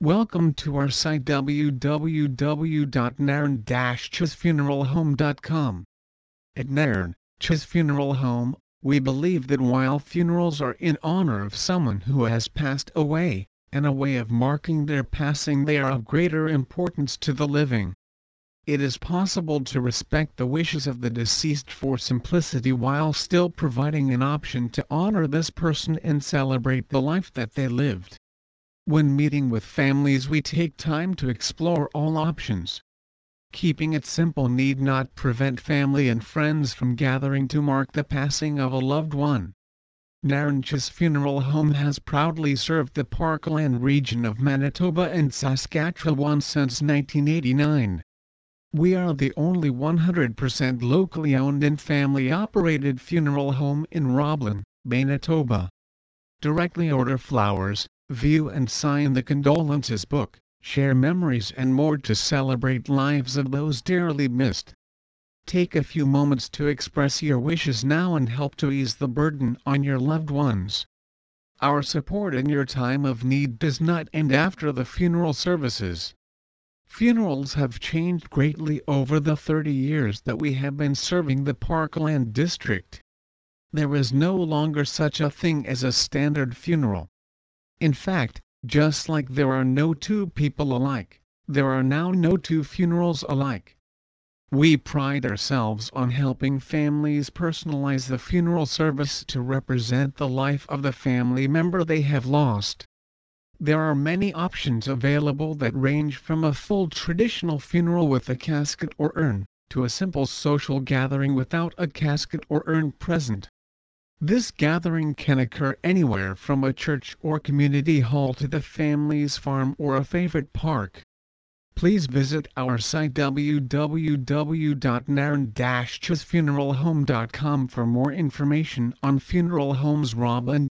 Welcome to our site www.nairn-chyzfuneralhome.com. At Nairn, Chyz Funeral Home, we believe that while funerals are in honor of someone who has passed away, and a way of marking their passing they are of greater importance to the living. It is possible to respect the wishes of the deceased for simplicity while still providing an option to honor this person and celebrate the life that they lived. When meeting with families we take time to explore all options. Keeping it simple need not prevent family and friends from gathering to mark the passing of a loved one. Nairn Funeral Home has proudly served the Parkland region of Manitoba and Saskatchewan since 1989. We are the only 100% locally owned and family operated funeral home in Roblin, Manitoba. Directly order flowers, view and sign the condolences book, share memories and more to celebrate lives of those dearly missed. Take a few moments to express your wishes now and help to ease the burden on your loved ones. Our support in your time of need does not end after the funeral services. Funerals have changed greatly over the 30 years that we have been serving the Parkland district. There is no longer such a thing as a standard funeral. In fact, just like there are no two people alike, there are now no two funerals alike. We pride ourselves on helping families personalize the funeral service to represent the life of the family member they have lost. There are many options available that range from a full traditional funeral with a casket or urn, to a simple social gathering without a casket or urn present. This gathering can occur anywhere from a church or community hall to the family's farm or a favorite park. Please visit our site www.nairn-chyzfuneralhome.com for more information on funeral homes Roblin,